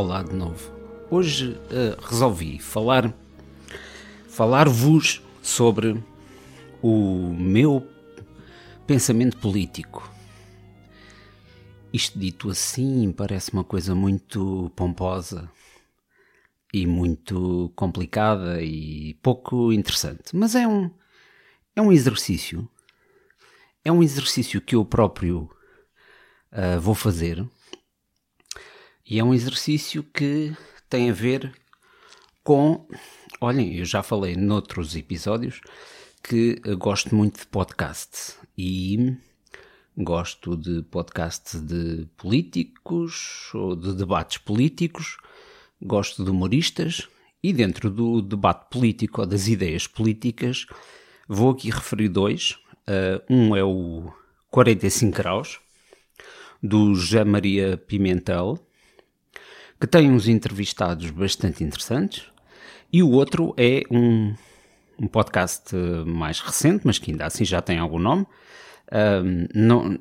Olá de novo. Hoje uh, resolvi falar falar-vos sobre o meu pensamento político. Isto dito assim parece uma coisa muito pomposa e muito complicada e pouco interessante, mas é um é um exercício. É um exercício que eu próprio uh, vou fazer e é um exercício que tem a ver com. Olhem, eu já falei noutros episódios que gosto muito de podcast e gosto de podcasts de políticos ou de debates políticos, gosto de humoristas e dentro do debate político ou das ideias políticas vou aqui referir dois. Uh, um é o 45 graus do José Maria Pimentel que tem uns entrevistados bastante interessantes, e o outro é um, um podcast mais recente, mas que ainda assim já tem algum nome. Um, não,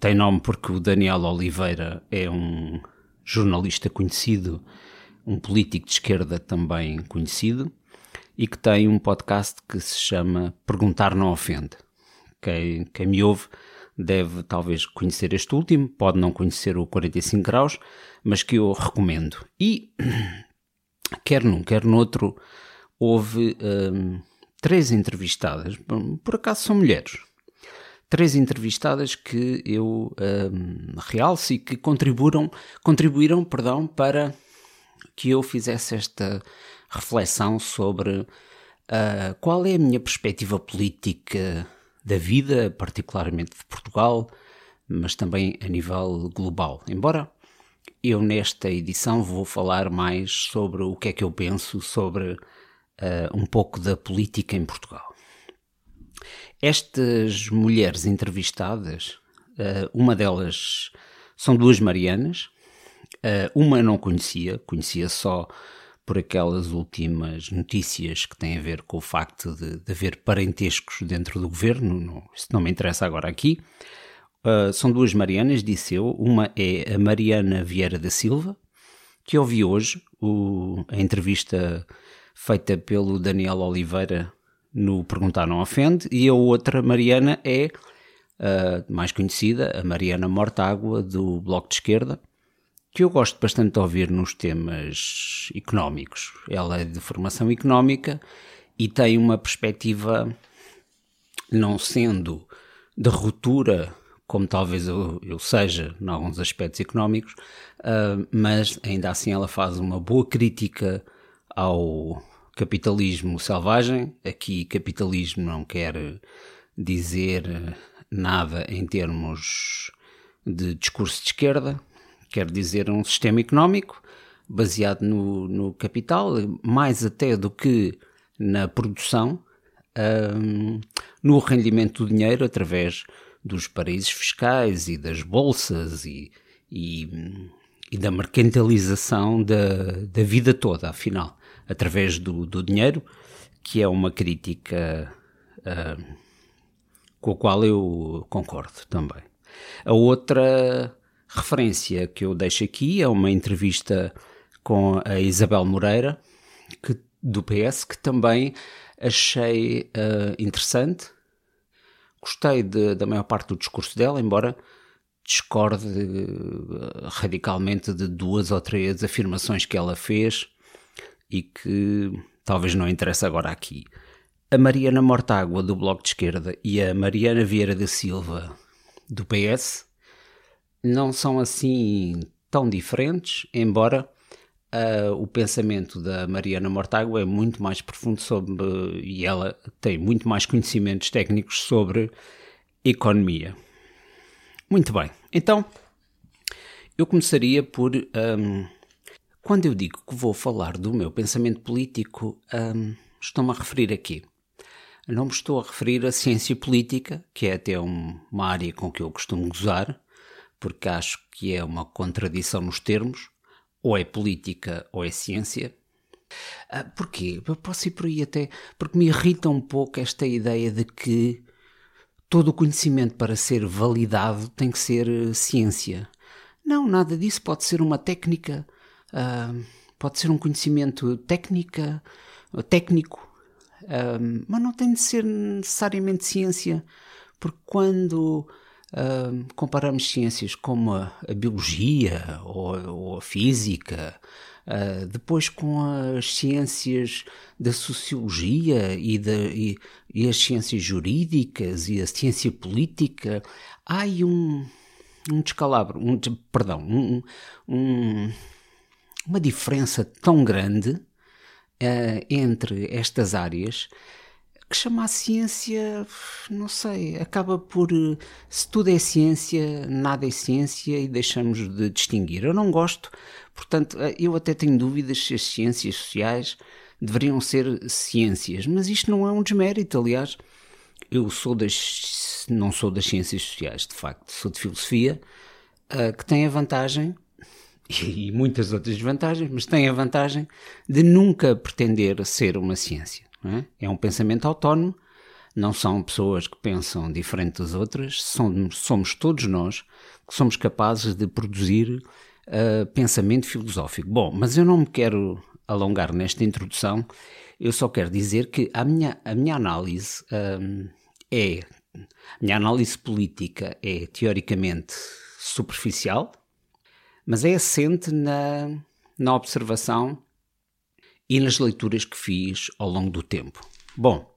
tem nome porque o Daniel Oliveira é um jornalista conhecido, um político de esquerda também conhecido, e que tem um podcast que se chama Perguntar Não Ofende. Quem, quem me ouve deve talvez conhecer este último, pode não conhecer o 45 graus, mas que eu recomendo. E quer num, quer noutro, houve hum, três entrevistadas, por acaso são mulheres, três entrevistadas que eu hum, realço e que contribuíram, contribuíram perdão, para que eu fizesse esta reflexão sobre uh, qual é a minha perspectiva política da vida, particularmente de Portugal, mas também a nível global. Embora eu nesta edição vou falar mais sobre o que é que eu penso sobre uh, um pouco da política em Portugal. Estas mulheres entrevistadas, uh, uma delas são duas Marianas, uh, uma não conhecia, conhecia só por aquelas últimas notícias que têm a ver com o facto de, de haver parentescos dentro do governo, não, isso não me interessa agora aqui. Uh, são duas Marianas, disse eu. Uma é a Mariana Vieira da Silva, que ouvi hoje o, a entrevista feita pelo Daniel Oliveira no Perguntar Não Ofende, e a outra Mariana é, uh, mais conhecida, a Mariana Mortágua, do Bloco de Esquerda, que eu gosto bastante de ouvir nos temas económicos. Ela é de formação económica e tem uma perspectiva, não sendo de ruptura, como talvez eu, seja em alguns aspectos económicos, uh, mas ainda assim ela faz uma boa crítica ao capitalismo selvagem. Aqui, capitalismo não quer dizer nada em termos de discurso de esquerda, quer dizer um sistema económico baseado no, no capital, mais até do que na produção, um, no rendimento do dinheiro através dos paraísos fiscais e das bolsas e, e, e da mercantilização da, da vida toda, afinal, através do, do dinheiro, que é uma crítica uh, com a qual eu concordo também. A outra referência que eu deixo aqui é uma entrevista com a Isabel Moreira, que, do PS, que também achei uh, interessante. Gostei de, da maior parte do discurso dela, embora discorde uh, radicalmente de duas ou três afirmações que ela fez e que talvez não interesse agora aqui. A Mariana Mortágua, do Bloco de Esquerda, e a Mariana Vieira da Silva, do PS, não são assim tão diferentes, embora uh, o pensamento da Mariana Mortágua é muito mais profundo sobre, e ela tem muito mais conhecimentos técnicos sobre economia. Muito bem, então eu começaria por. Um, quando eu digo que vou falar do meu pensamento político, um, estou-me a referir a quê? Não me estou a referir à ciência política, que é até um, uma área com que eu costumo gozar, porque acho que é uma contradição nos termos, ou é política ou é ciência. Ah, porquê? Eu posso ir por aí até porque me irrita um pouco esta ideia de que todo o conhecimento para ser validado tem que ser uh, ciência. Não, nada disso pode ser uma técnica uh, pode ser um conhecimento técnica, técnico, uh, mas não tem de ser necessariamente ciência, porque quando Comparamos ciências como a, a biologia ou, ou, a física, uh, depois com as ciências da sociologia e, da, e, e, as ciências jurídicas e a ciência política, há aí um, um descalabro, um, perdão, um, um, uma diferença tão grande uh, entre estas áreas que chama a ciência, não sei, acaba por. Se tudo é ciência, nada é ciência e deixamos de distinguir. Eu não gosto, portanto, eh, eu até tenho dúvidas se as ciências sociais deveriam ser ciências, mas isto não é um desmérito, aliás. Eu sou das. não sou das ciências sociais, de facto, sou de filosofia, uh, que tem a vantagem e muitas outras desvantagens, mas tem a vantagem de nunca pretender ser uma ciência. É? é um pensamento autónomo, não são pessoas que pensam diferente das outras, somos, todos nós que somos capazes de produzir uh, pensamento filosófico. Bom, mas eu não me quero alongar nesta introdução, eu só quero dizer que a minha, a minha análise um, é. A minha análise política é teoricamente superficial, mas é assente na, na observação e nas leituras que fiz ao longo do tempo. Bom,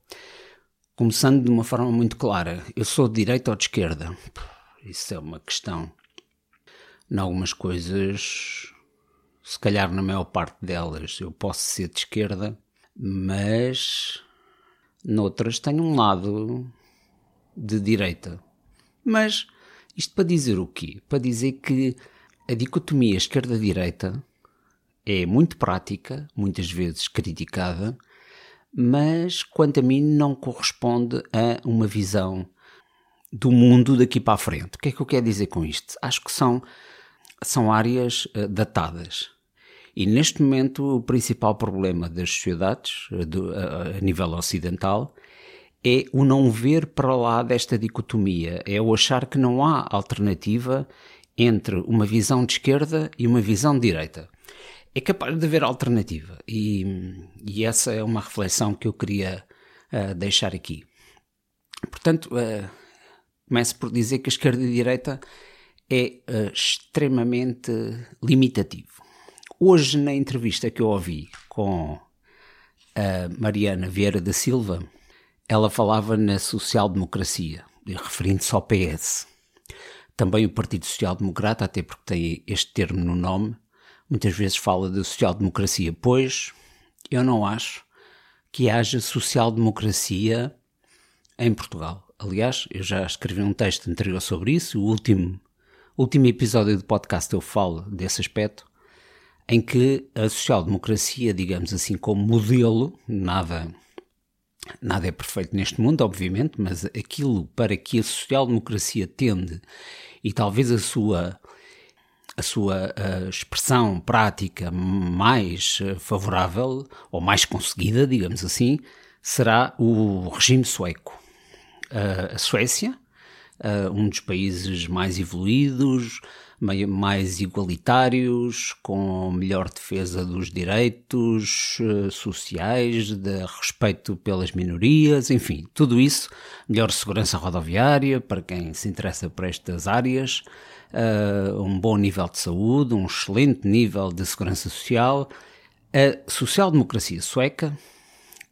começando de uma forma muito clara, eu sou de direita ou de esquerda? Isso é uma questão. Em algumas coisas, se calhar na maior parte delas, eu posso ser de esquerda, mas noutras tenho um lado de direita. Mas isto para dizer o quê? Para dizer que a dicotomia esquerda-direita é muito prática, muitas vezes criticada, mas quanto a mim não corresponde a uma visão do mundo daqui para a frente. O que é que eu quero dizer com isto? Acho que são, são áreas uh, datadas. E neste momento o principal problema das sociedades uh, do, a nível ocidental é o não ver para lá desta dicotomia, é o achar que não há alternativa entre uma visão de esquerda e uma visão de direita é capaz de haver alternativa. E, e essa é uma reflexão que eu queria uh, deixar aqui. Portanto, uh, começo por dizer que a esquerda e a direita é uh, extremamente limitativo. Hoje, na entrevista que eu ouvi com a Mariana Vieira da Silva, ela falava na social-democracia, referindo-se ao PS. Também o Partido Social Democrata, até porque tem este termo no nome, muitas vezes fala de social-democracia, pois eu não acho que haja social-democracia em Portugal. Aliás, eu já escrevi um texto anterior sobre isso, o último, último episódio do podcast eu falo desse aspecto, em que a social-democracia, digamos assim, como modelo, nada, nada é perfeito neste mundo, obviamente, mas aquilo para que a social-democracia tende e talvez a sua a sua uh, expressão prática mais uh, favorável, ou mais conseguida, digamos assim, será o regime sueco. Uh, a Suécia, um dos países mais evoluídos, mais igualitários, com melhor defesa dos direitos sociais, de respeito pelas minorias, enfim, tudo isso, melhor segurança rodoviária para quem se interessa por estas áreas, uh, um bom nível de saúde, um excelente nível de segurança social. A social-democracia sueca,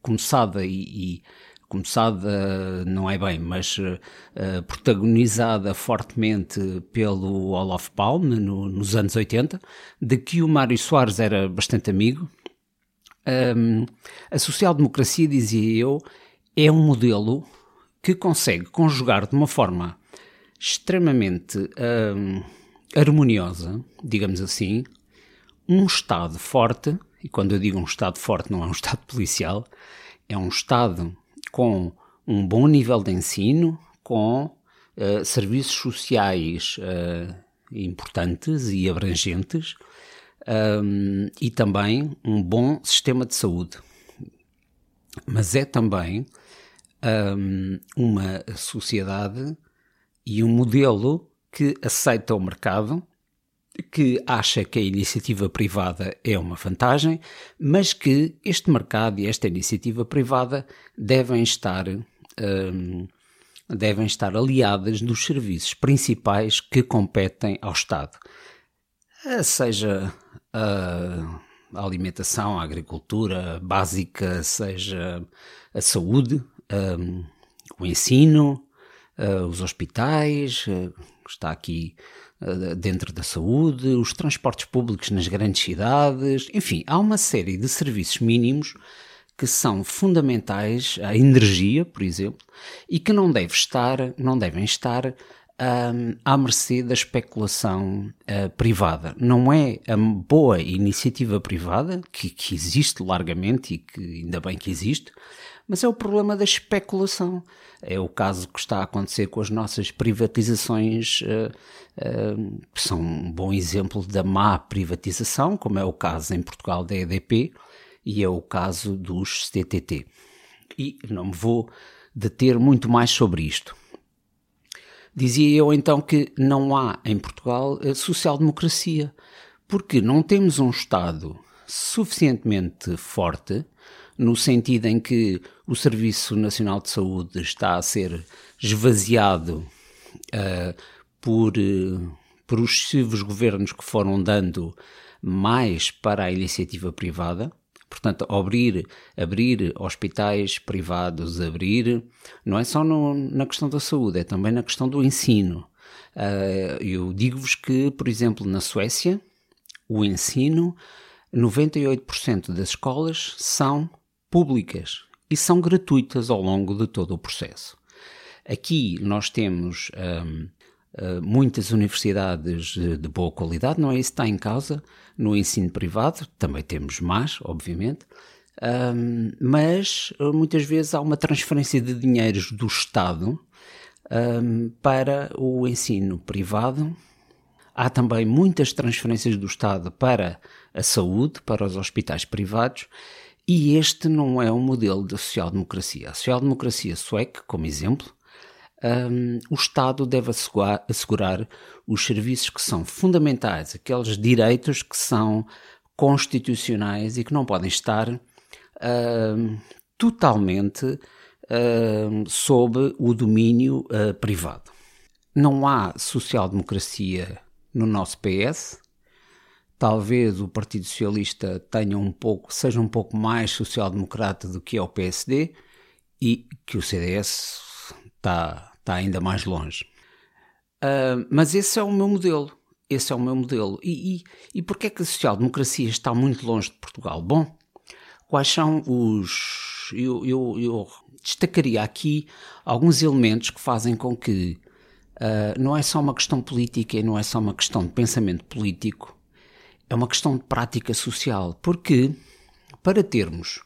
começada e, e começada não é bem, mas uh, protagonizada fortemente pelo Olof Palme no, nos anos 80, de que o Mário Soares era bastante amigo. Um, a social-democracia, dizia eu, é um modelo que consegue conjugar de uma forma extremamente hum, harmoniosa, digamos assim, um Estado forte, e quando eu digo um Estado forte não é um Estado policial, é um Estado com um bom nível de ensino, com uh, serviços sociais uh, importantes e abrangentes, um, e também um bom sistema de saúde. Mas é também um, uma sociedade e um modelo que aceita o mercado, que acha que a iniciativa privada é uma vantagem, mas que este mercado e esta iniciativa privada devem estar, um, devem estar aliadas dos serviços principais que competem ao Estado. Seja a alimentação, a agricultura básica, seja a saúde, um, o ensino, uh, os hospitais, uh, está aqui uh, dentro da saúde, os transportes públicos nas grandes cidades, enfim, há uma série de serviços mínimos que são fundamentais, a energia, por exemplo, e que não deve estar, não devem estar à mercê da especulação uh, privada. Não é a boa iniciativa privada, que, que, existe largamente e que ainda bem que existe, mas é o problema da especulação. É o caso que está a acontecer com as nossas privatizações, uh, uh, que são um bom exemplo da má privatização, como é o caso em Portugal da EDP e é o caso dos CTT. E não me vou deter muito mais sobre isto. Dizia eu então que não há em Portugal social-democracia, porque não temos um Estado suficientemente forte no sentido em que o Serviço Nacional de Saúde está a ser esvaziado uh, por, uh, por os sucessivos governos que foram dando mais para a iniciativa privada. Portanto, abrir, abrir hospitais privados, abrir, não é só no, na questão da saúde, é também na questão do ensino. Uh, eu digo-vos que, por exemplo, na Suécia, o ensino, 98% das escolas são públicas e são gratuitas ao longo de todo o processo. Aqui nós temos um, uh, hum, muitas universidades de, boa qualidade, não é isso que está em causa no ensino privado, também temos mais, obviamente, um, mas muitas vezes há uma transferência de dinheiros do Estado para o ensino privado. Há também muitas transferências do Estado para a saúde, para os hospitais privados, e este não é um modelo de social-democracia. A social-democracia sueca, como exemplo, um, o Estado deve assegurar, assegurar, os serviços que são fundamentais, aqueles direitos que são constitucionais e que não podem estar um, totalmente um, sob o domínio uh, privado. Não há social-democracia no nosso PS, talvez o Partido Socialista tenha um pouco, seja um pouco mais social-democrata do que é o PSD e que o CDS está, está ainda mais longe. Uh, mas esse é o meu modelo. Esse é o meu modelo. E, e, e porquê é que a social-democracia está muito longe de Portugal? Bom, quais são os. Eu, eu, eu destacaria aqui alguns elementos que fazem com que uh, não é só uma questão política e não é só uma questão de pensamento político é uma questão de prática social, porque para termos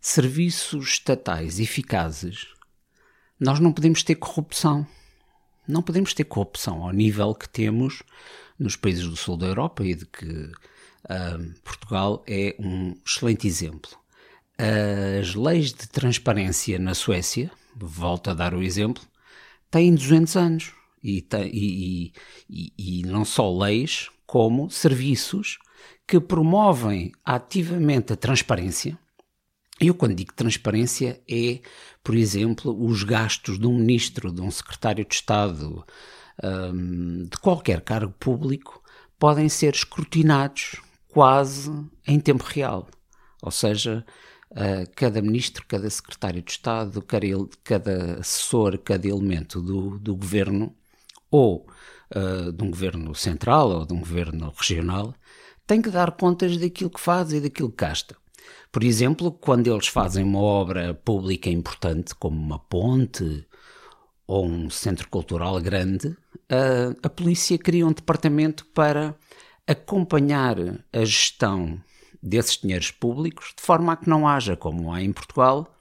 serviços estatais eficazes, nós não podemos ter corrupção. Não podemos ter corrupção ao nível que temos nos países do sul da Europa e de que uh, Portugal é um excelente exemplo. As leis de transparência na Suécia, volto a dar o exemplo, têm 200 anos. E, e, e, e não só leis, como serviços que promovem ativamente a transparência. Eu, quando digo transparência, é, por exemplo, os gastos de um ministro, de um secretário de Estado, um, de qualquer cargo público, podem ser escrutinados quase em tempo real. Ou seja, uh, cada ministro, cada secretário de Estado, cada, cada assessor, cada elemento do, do governo, ou uh, de um governo central ou de um governo regional, tem que dar contas daquilo que faz e daquilo que gasta. Por exemplo, quando eles fazem uma obra pública importante, como uma ponte ou um centro cultural grande, a, a polícia cria um departamento para acompanhar a gestão desses dinheiros públicos, de forma a que não haja, como há em Portugal,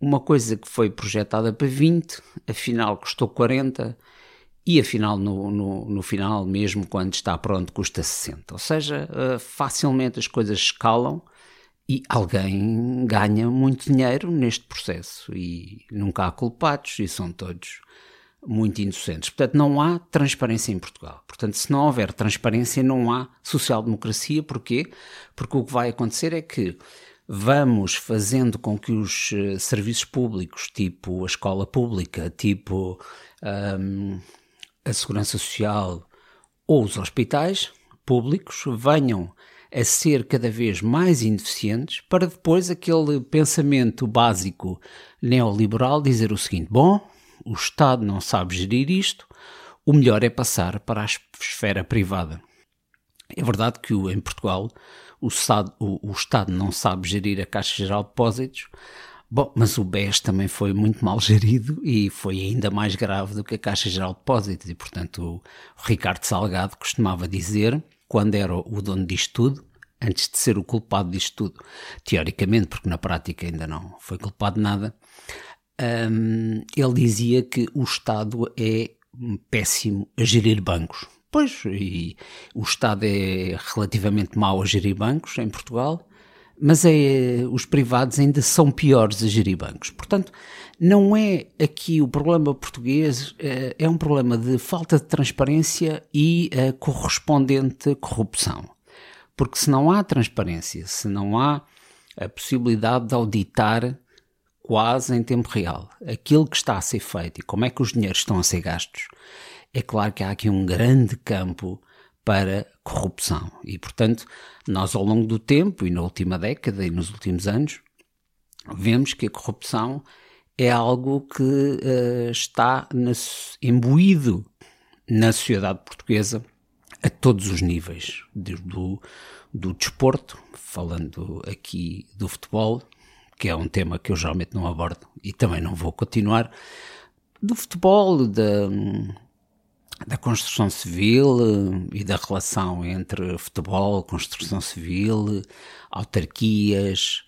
uma coisa que foi projetada para 20, afinal custou 40 e afinal no, no, no, final, mesmo quando está pronto, custa 60. Ou seja, uh, facilmente as coisas escalam e alguém ganha muito dinheiro neste processo e nunca há culpados e são todos muito inocentes. Portanto, não há transparência em Portugal. Portanto, se não houver transparência, não há social-democracia. Porquê? Porque o que vai acontecer é que vamos fazendo com que os uh, serviços públicos, tipo a escola pública, tipo um, a segurança social ou os hospitais públicos, venham a ser cada vez mais ineficientes para depois aquele pensamento básico neoliberal dizer o seguinte: bom, o Estado não sabe gerir isto, o melhor é passar para a esfera privada. É verdade que em Portugal o Estado, o, o Estado não sabe gerir a Caixa Geral de Depósitos, Bom, mas o BES também foi muito mal gerido e foi ainda mais grave do que a Caixa Geral de Depósitos e, portanto, o Ricardo Salgado costumava dizer quando era o dono disto tudo, antes de ser o culpado disto tudo, teoricamente, porque na prática ainda não foi culpado de nada, um, ele dizia que o Estado é péssimo a gerir bancos. Pois, e o Estado é relativamente mau a gerir bancos em Portugal, mas é, os privados ainda são piores a gerir bancos. Portanto, não é aqui o problema português, é, é um problema de falta de transparência e a correspondente corrupção. Porque se não há transparência, se não há a possibilidade de auditar quase em tempo real aquilo que está a ser feito e como é que os dinheiros estão a ser gastos, é claro que há aqui um grande campo para corrupção. E, portanto, nós ao longo do tempo e na última década e nos últimos anos, vemos que a corrupção é algo que uh, está na, imbuído na sociedade portuguesa a todos os níveis, desde do, do desporto, falando aqui do futebol, que é um tema que eu geralmente não abordo e também não vou continuar, do futebol, da, da construção civil eh, e da relação entre futebol, construção civil, autarquias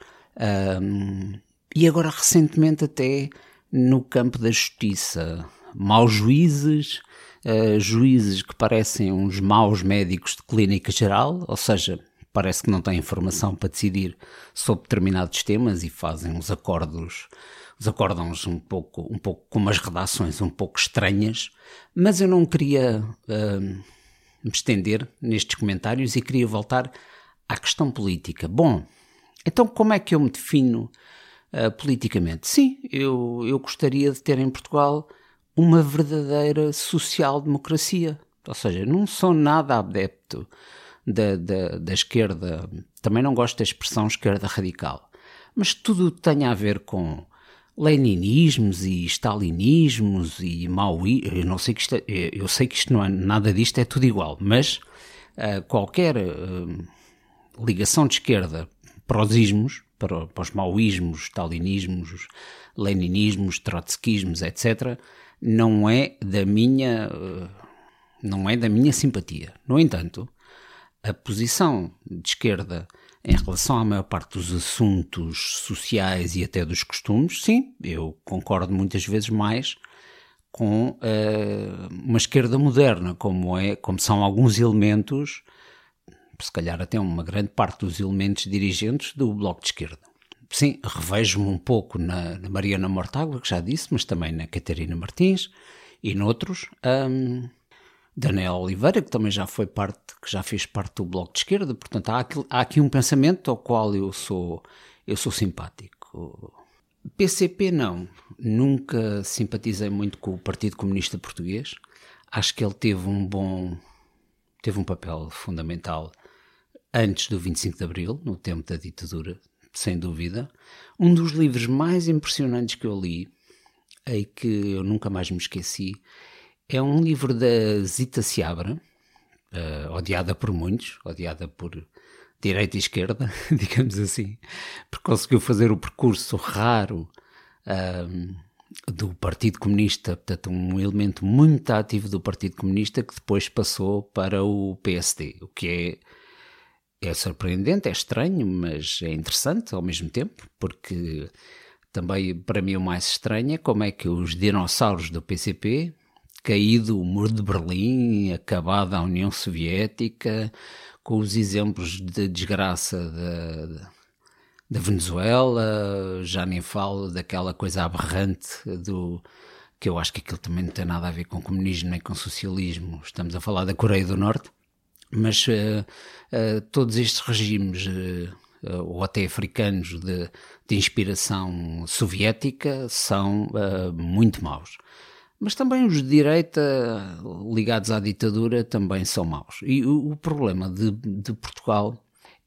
um, e agora recentemente até no campo da justiça. Maus juízes, uh, juízes que parecem uns maus médicos de clínica geral, ou seja, parece que não têm informação para decidir sobre determinados temas e fazem uns acordos os acórdãos um pouco, um pouco com umas redações um pouco estranhas, mas eu não queria uh, me estender nestes comentários e queria voltar à questão política. Bom, então como é que eu me defino uh, politicamente? Sim, eu, eu gostaria de ter em Portugal uma verdadeira social-democracia. Ou seja, não sou nada adepto da, da, da esquerda, também não gosto da expressão esquerda radical, mas tudo tem a ver com leninismos e stalinismos e maoísmos, eu não sei que isto é, eu sei que isto não é nada disto é tudo igual, mas uh, qualquer uh, ligação de esquerda para os ismos, para, para os maoísmos, stalinismos, leninismos, trotskismos, etc, não é da minha uh, não é da minha simpatia. No entanto, a posição de esquerda em relação à maior parte dos assuntos sociais e até dos costumes, sim, eu concordo muitas vezes mais com uh, uma esquerda moderna, como, é, como são alguns elementos, se calhar até uma grande parte dos elementos dirigentes do Bloco de Esquerda. Sim, revejo-me um pouco na, na, Mariana Mortágua, que já disse, mas também na Catarina Martins e noutros. Um, Daniel Oliveira, que também já foi parte, que já fez parte do Bloco de Esquerda, portanto há aqui, há aqui um pensamento ao qual eu sou, eu sou simpático. PCP não, nunca simpatizei muito com o Partido Comunista Português, acho que ele teve um bom, teve um papel fundamental antes do 25 de Abril, no tempo da ditadura, sem dúvida. Um dos livros mais impressionantes que eu li, e que eu nunca mais me esqueci, é um livro da Zita Seabra, uh, odiada por muitos, odiada por direita e esquerda, digamos assim, porque conseguiu fazer o percurso raro uh, do Partido Comunista, portanto, um elemento muito ativo do Partido Comunista que depois passou para o PSD, o que é, é surpreendente, é estranho, mas é interessante ao mesmo tempo, porque também para mim o mais estranho é como é que os dinossauros do PCP caído o muro de Berlim, acabada a União Soviética, com os exemplos de desgraça da, Venezuela, já nem falo daquela coisa aberrante do que eu acho que aquilo também não tem nada a ver com comunismo nem com socialismo, estamos a falar da Coreia do Norte, mas uh, uh, todos estes regimes, uh, ou até africanos, de, de inspiração soviética, são muito maus. Mas também os de direita ligados à ditadura também são maus. E o, o problema de, de, Portugal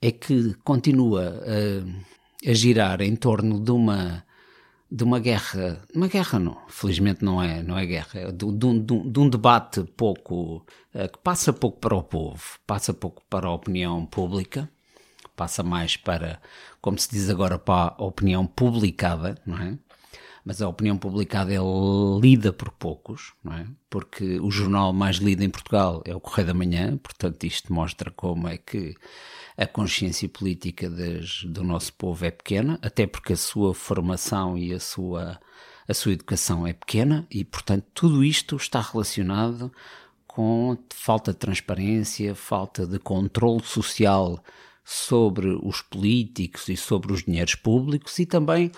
é que continua a, a girar em torno de uma de uma guerra, uma guerra não, felizmente não é, não é guerra, é de, de, de, de um debate pouco, uh, que passa pouco para o povo, passa pouco para a opinião pública, passa mais para, como se diz agora, para a opinião publicada, não é? Mas a opinião publicada é lida por poucos, não é? Porque o jornal mais lido em Portugal é o Correio da Manhã, portanto isto mostra como é que a consciência política das, do nosso povo é pequena, até porque a sua formação e a sua, a sua educação é pequena e, portanto, tudo isto está relacionado com falta de transparência, falta de controle social sobre os políticos e sobre os dinheiros públicos e também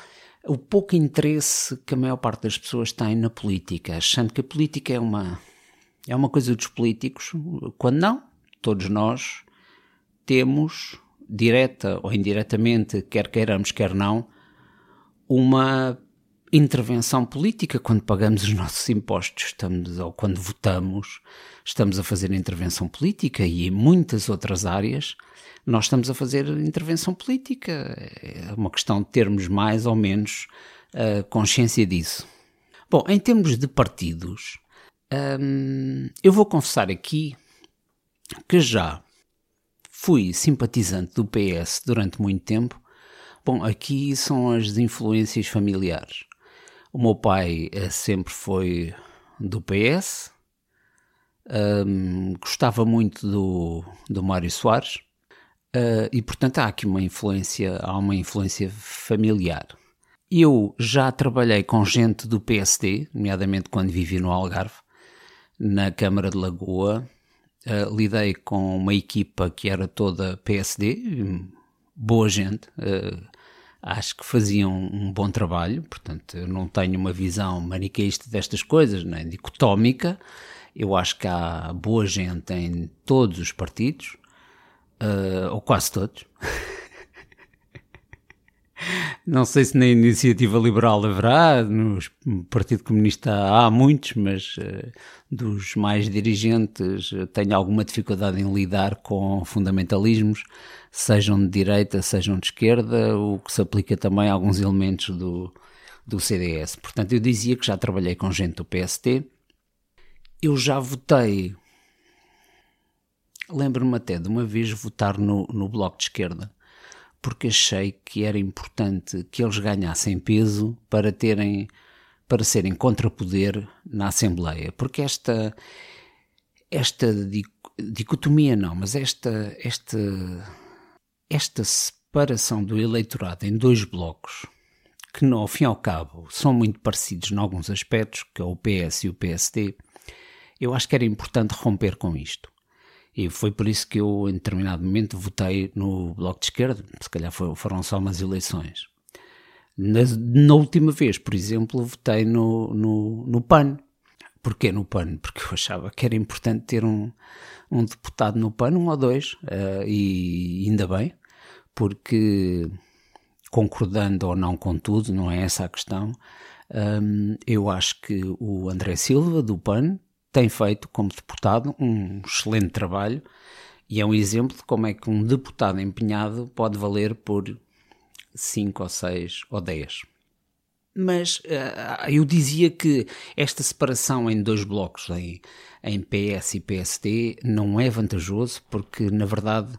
o pouco interesse que a maior parte das pessoas tem na política, achando que a política é uma, é uma coisa dos políticos, quando não, todos nós temos, direta ou indiretamente, quer queiramos, quer não, uma intervenção política quando pagamos os nossos impostos, estamos ou quando votamos, estamos a fazer intervenção política e em muitas outras áreas nós estamos a fazer intervenção política. É uma questão de termos mais ou menos uh, consciência disso. Bom, em termos de partidos, hum, eu vou confessar aqui que já Fui simpatizante do PS durante muito tempo. Bom, aqui são as influências familiares. O meu pai uh, sempre foi do PS, um, gostava muito do, do Mário Soares. Uh, e, portanto, há aqui uma influência, há uma influência familiar. Eu já trabalhei com gente do PSD, nomeadamente quando vivi no Algarve, na Câmara de Lagoa, uh, lidei com uma equipa que era toda PSD, boa gente, uh, acho que faziam um bom trabalho, portanto, eu não tenho uma visão maniqueísta destas coisas, nem dicotómica. Eu acho que há boa gente em todos os partidos, uh, ou quase todos. Não sei se na iniciativa liberal haverá, no Partido Comunista há muitos, mas uh, dos mais dirigentes uh, tenho alguma dificuldade em lidar com fundamentalismos, sejam de direita, sejam de esquerda, o que se aplica também a alguns elementos do, do CDS. Portanto, eu dizia que já trabalhei com gente do PST, eu já votei, lembro-me até de uma vez votar no, no Bloco de Esquerda porque achei que era importante que eles ganhassem peso para terem para serem contrapoder na Assembleia, porque esta esta dicotomia não, mas esta esta esta separação do eleitorado em dois blocos que ao fim e ao cabo são muito parecidos em alguns aspectos, que é o PS e o PSD, eu acho que era importante romper com isto. E foi por isso que eu, em determinado momento, votei no Bloco de Esquerda. Se calhar foram só umas eleições. Na, na última vez, por exemplo, votei no, no, no PAN. Porquê no PAN? Porque eu achava que era importante ter um, um deputado no PAN, um ou dois, uh, e ainda bem, porque concordando ou não com tudo, não é essa a questão, um, eu acho que o André Silva, do PAN, tem feito como deputado um excelente trabalho e é um exemplo de como é que um deputado empenhado pode valer por 5 ou 6 ou 10. Mas uh, eu dizia que esta separação em dois blocos, em, em PS e PSD, não é vantajoso porque, na verdade,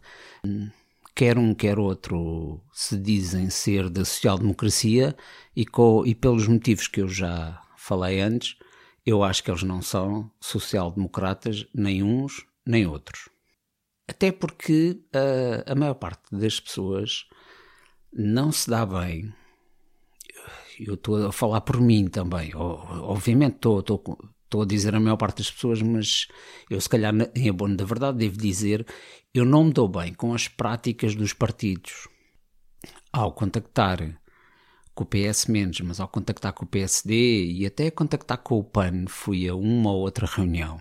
quer um quer outro se dizem ser da social-democracia e, e pelos motivos que eu já falei antes, eu acho que eles não são social-democratas, nem uns nem outros. Até porque uh, a maior parte das pessoas não se dá bem. Eu estou a falar por mim também. Obviamente estou, estou a dizer a maior parte das pessoas, mas eu, se calhar, em abono da verdade, devo dizer eu não me dou bem com as práticas dos partidos ao contactar com o PS menos, mas ao contactar com o PSD e até contactar com o PAN, fui a uma ou outra reunião.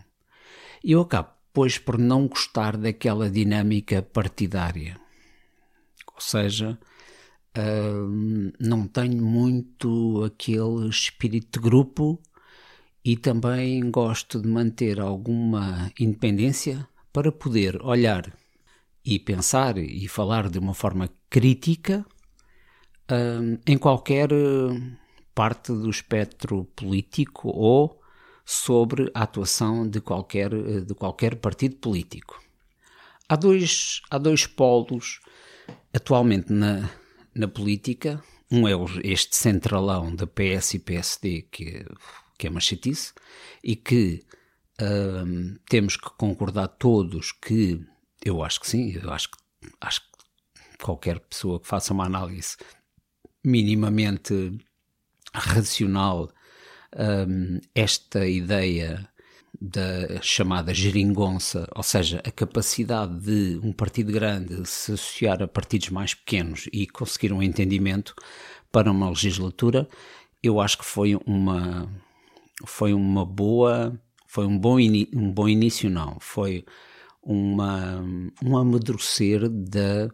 E eu acabo, pois, por não gostar daquela dinâmica partidária. Ou seja, uh, não tenho muito aquele espírito de grupo e também gosto de manter alguma independência para poder olhar e pensar e falar de uma forma crítica em qualquer parte do espectro político ou sobre a atuação de qualquer, de qualquer partido político. Há dois, há dois polos atualmente na, na política. Um é este centralão da PS e PSD, que, que é uma chatice, e que uh, temos que concordar todos que, eu acho que sim, eu acho que, acho que qualquer pessoa que faça uma análise minimamente racional, um, esta ideia da chamada geringonça, ou seja, a capacidade de um partido grande se associar a partidos mais pequenos e conseguir um entendimento para uma legislatura, eu acho que foi uma foi uma boa foi um bom um bom início não. Foi uma um amadurecer da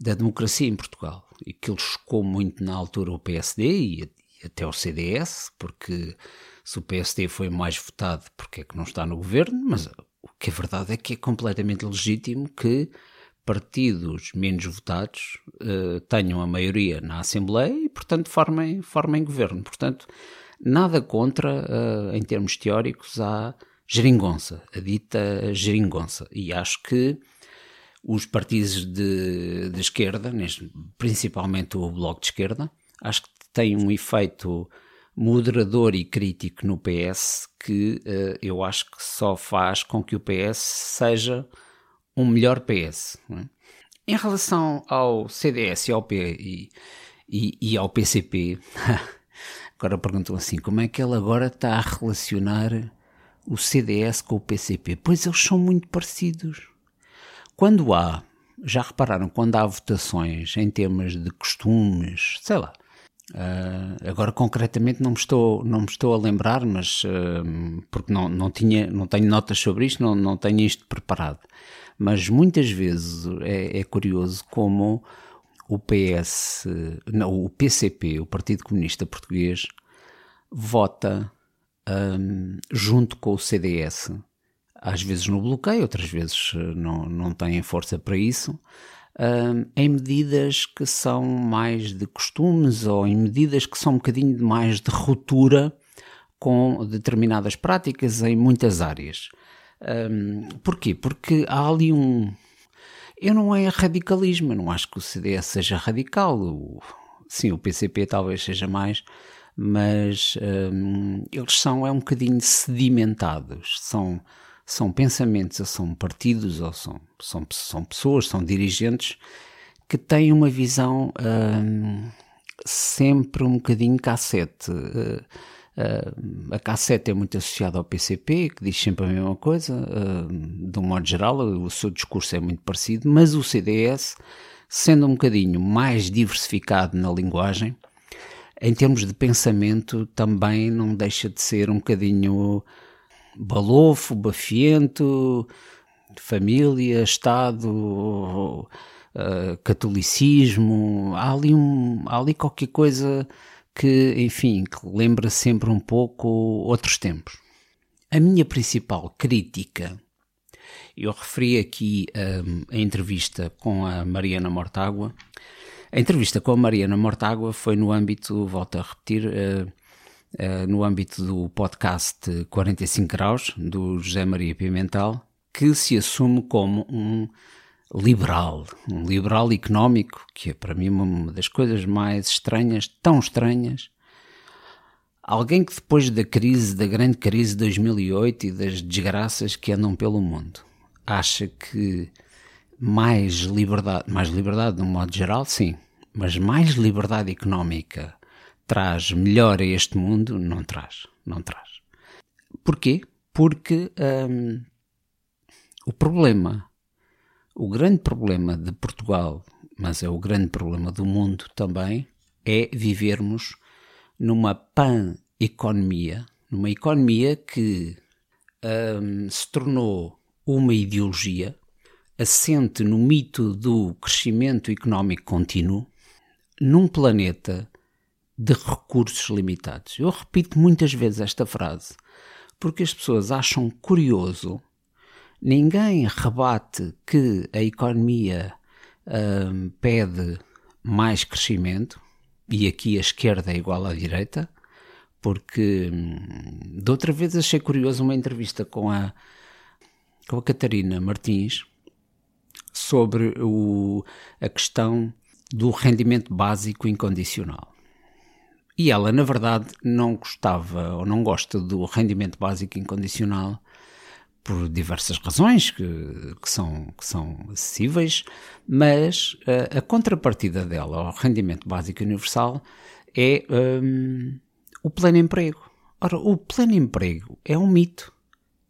da democracia em Portugal e que ele chocou muito na altura o PSD e, e até o CDS porque se o PSD foi mais votado, porque é que não está no governo, mas o que é verdade é que é completamente legítimo que partidos menos votados uh, tenham a maioria na Assembleia e, portanto, formem, formem governo. Portanto, nada contra, uh, em termos teóricos, a geringonça, a dita geringonça. E acho que os partidos de, de esquerda, principalmente o Bloco de Esquerda, acho que têm um efeito moderador e crítico no PS que uh, eu acho que só faz com que o PS seja um melhor PS. É? Em relação ao CDS e ao, P, e, e, e ao PCP, agora perguntam assim: como é que ele agora está a relacionar o CDS com o PCP? Pois eles são muito parecidos. Quando há, já repararam, quando há votações em temas de costumes, sei lá, Uh, agora concretamente não me estou, não me estou a lembrar, mas uh, porque não, não, tinha, não tenho notas sobre isto, não, não tenho isto preparado. Mas muitas vezes é, é curioso como o PS, não, o PCP, o Partido Comunista Português, vota um, junto com o CDS, às vezes no bloqueio, outras vezes não, não têm força para isso, em medidas que são mais de costumes ou em medidas que são um bocadinho mais de ruptura com determinadas práticas em muitas áreas. Porquê? Porque há ali um. Eu não é radicalismo, eu não acho que o CDS seja radical. Sim, o PCP talvez seja mais, mas um, eles são é um bocadinho sedimentados. São são pensamentos, ou são partidos, ou são, são, são pessoas, são dirigentes que têm uma visão hum, sempre um bocadinho cassete. Uh, uh, a cassete é muito associada ao PCP, que diz sempre a mesma coisa, de um modo geral, o seu discurso é muito parecido, mas o CDS, sendo um bocadinho mais diversificado na linguagem, em termos de pensamento, também não deixa de ser um bocadinho balofo, bafiento, família, Estado, uh, catolicismo, há ali, um, há ali qualquer coisa que, enfim, que lembra sempre um pouco outros tempos. A minha principal crítica, eu referi aqui um, a entrevista com a Mariana Mortágua. A entrevista com a Mariana Mortágua foi no âmbito, volto a repetir, uh, no âmbito do podcast 45 Graus, do José Maria Pimentel, que se assume como um liberal, um liberal económico, que é para mim uma das coisas mais estranhas, tão estranhas. Alguém que depois da crise, da grande crise de 2008 e das desgraças que andam pelo mundo, acha que mais liberdade, mais liberdade de um modo geral, sim, mas mais liberdade económica traz melhor a este mundo, não traz, não traz. Porquê? Porque hum, o problema, o grande problema de Portugal, mas é o grande problema do mundo também, é vivermos numa pan-economia, numa economia que um, se tornou uma ideologia assente no mito do crescimento económico contínuo num planeta de recursos limitados. Eu repito muitas vezes esta frase porque as pessoas acham curioso. Ninguém rebate que a economia hum, pede mais crescimento, e aqui a esquerda é igual à direita, porque hum, de outra vez achei curioso uma entrevista com a, com a Catarina Martins sobre o, a questão do rendimento básico incondicional. E ela, na verdade, não gostava ou não gosta do rendimento básico incondicional por diversas razões que, que, são, que são acessíveis, mas a, a contrapartida dela ao rendimento básico universal é um, o pleno emprego. Ora, o pleno emprego é um mito.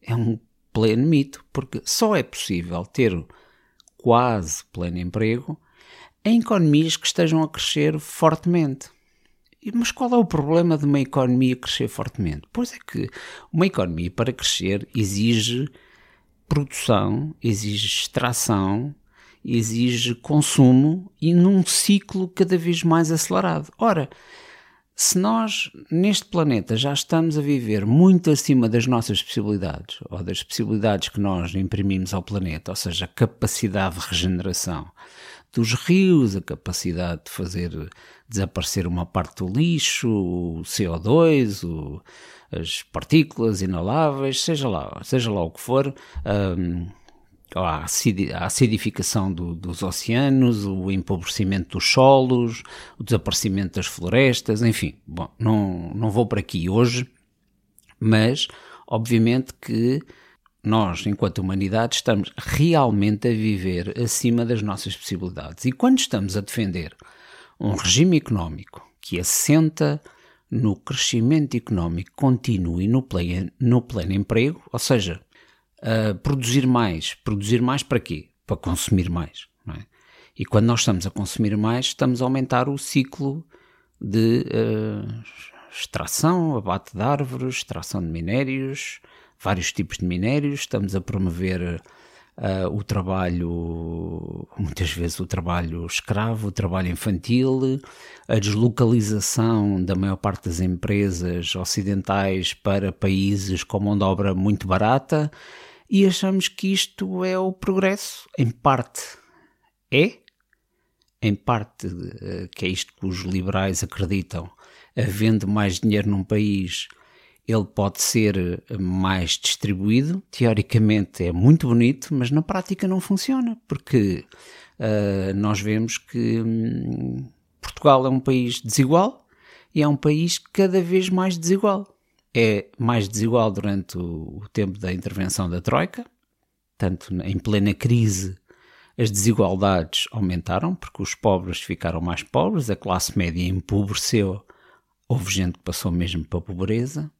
É um pleno mito, porque só é possível ter quase pleno emprego em economias que estejam a crescer fortemente. Mas qual é o problema de uma economia crescer fortemente? Pois é que uma economia para crescer exige produção, exige extração, exige consumo e num ciclo cada vez mais acelerado. Ora, se nós neste planeta já estamos a viver muito acima das nossas possibilidades, ou das possibilidades que nós imprimimos ao planeta, ou seja, a capacidade de regeneração, dos rios, a capacidade de fazer desaparecer uma parte do lixo, o CO2, o, as partículas inaláveis, seja lá, seja lá o que for, um, a acidificação do, dos oceanos, o empobrecimento dos solos, o desaparecimento das florestas, enfim. Bom, não, não vou para aqui hoje, mas obviamente que nós, enquanto humanidade, estamos realmente a viver acima das nossas possibilidades. E quando estamos a defender um regime económico que assenta no crescimento económico contínuo e no pleno, no pleno emprego, ou seja, produzir mais. Produzir mais para quê? Para consumir mais. É? E quando nós estamos a consumir mais, estamos a aumentar o ciclo de uh, extração, abate de árvores, extração de minérios, vários tipos de minérios, estamos a promover uh, o trabalho, muitas vezes o trabalho escravo, o trabalho infantil, a deslocalização da maior parte das empresas ocidentais para países com mão de obra muito barata e achamos que isto é o progresso. Em parte é, em parte uh, que é isto que os liberais acreditam, havendo mais dinheiro num país ele pode ser mais distribuído. Teoricamente é muito bonito, mas na prática não funciona, porque uh, nós vemos que hum, Portugal é um país desigual e é um país cada vez mais desigual. É mais desigual durante o, o tempo da intervenção da Troika, tanto em plena crise as desigualdades aumentaram porque os pobres ficaram mais pobres, a classe média empobreceu, houve gente que passou mesmo para a pobreza.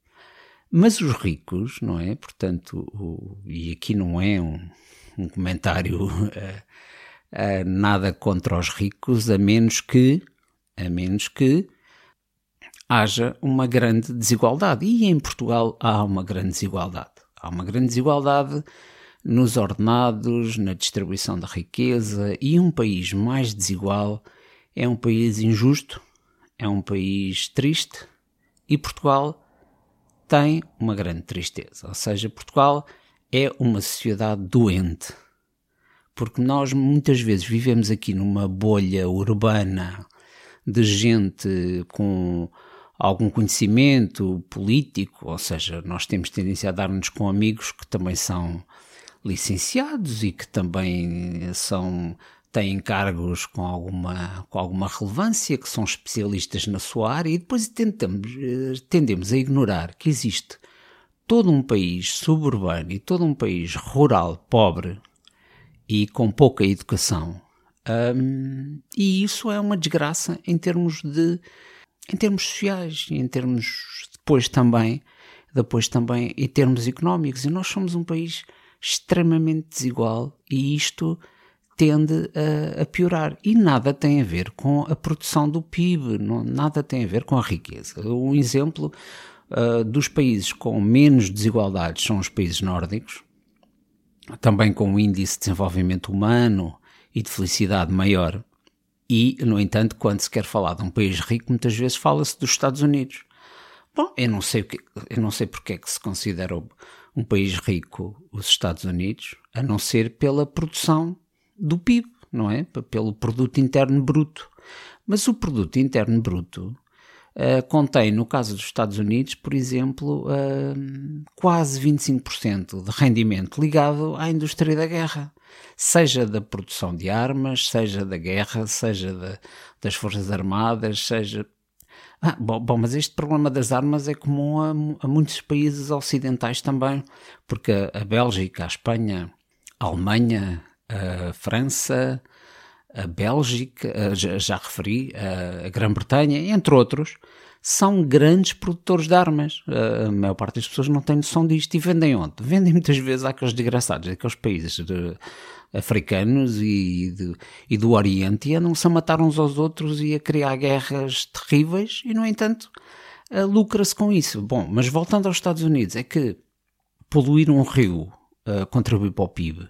Mas os ricos, não é? Portanto, o, e aqui não é um, um comentário uh, uh, nada contra os ricos, a menos que, a menos que haja uma grande desigualdade. E em Portugal há uma grande desigualdade. Há uma grande desigualdade nos ordenados, na distribuição da riqueza, e um país mais desigual é um país injusto, é um país triste, e Portugal tem uma grande tristeza. Ou seja, Portugal é uma sociedade doente. Porque nós muitas vezes vivemos aqui numa bolha urbana de gente com algum conhecimento político, ou seja, nós temos tendência a dar-nos com amigos que também são licenciados e que também são têm cargos com alguma, com alguma relevância, que são especialistas na sua área, e depois tentamos, eh, tendemos a ignorar que existe todo um país suburbano e todo um país rural, pobre e com pouca educação. Um, e isso é uma desgraça em termos de em termos sociais e em termos depois também depois também em termos económicos e nós somos um país extremamente desigual e isto tende a, a, piorar. E nada tem a ver com a produção do PIB, não, nada tem a ver com a riqueza. Um exemplo uh, dos países com menos desigualdades são os países nórdicos, também com um índice de desenvolvimento humano e de felicidade maior. E, no entanto, quando se quer falar de um país rico, muitas vezes fala-se dos Estados Unidos. Bom, eu não sei, que, eu não sei porque é que se considera um país rico os Estados Unidos, a não ser pela produção do PIB, não é? Pelo produto interno bruto. Mas o produto interno bruto uh, contém, no caso dos Estados Unidos, por exemplo, uh, quase 25% de rendimento ligado à indústria da guerra. Seja da produção de armas, seja da guerra, seja da, das Forças Armadas, seja. Ah, bom, bom, mas este problema das armas é comum a, a muitos países ocidentais também, porque a, a Bélgica, a Espanha, a Alemanha, a França, a Bélgica, já, já referi, a Grã-Bretanha, entre outros, são grandes produtores de armas. A maior parte das pessoas não tem noção disto. E vendem onde? Vendem muitas vezes àqueles desgraçados, àqueles países de, africanos e, de, e do Oriente e andam-se a matar uns aos outros e a criar guerras terríveis e, no entanto, lucra-se com isso. Bom, mas voltando aos Estados Unidos, é que poluir um rio uh, contribui para o PIB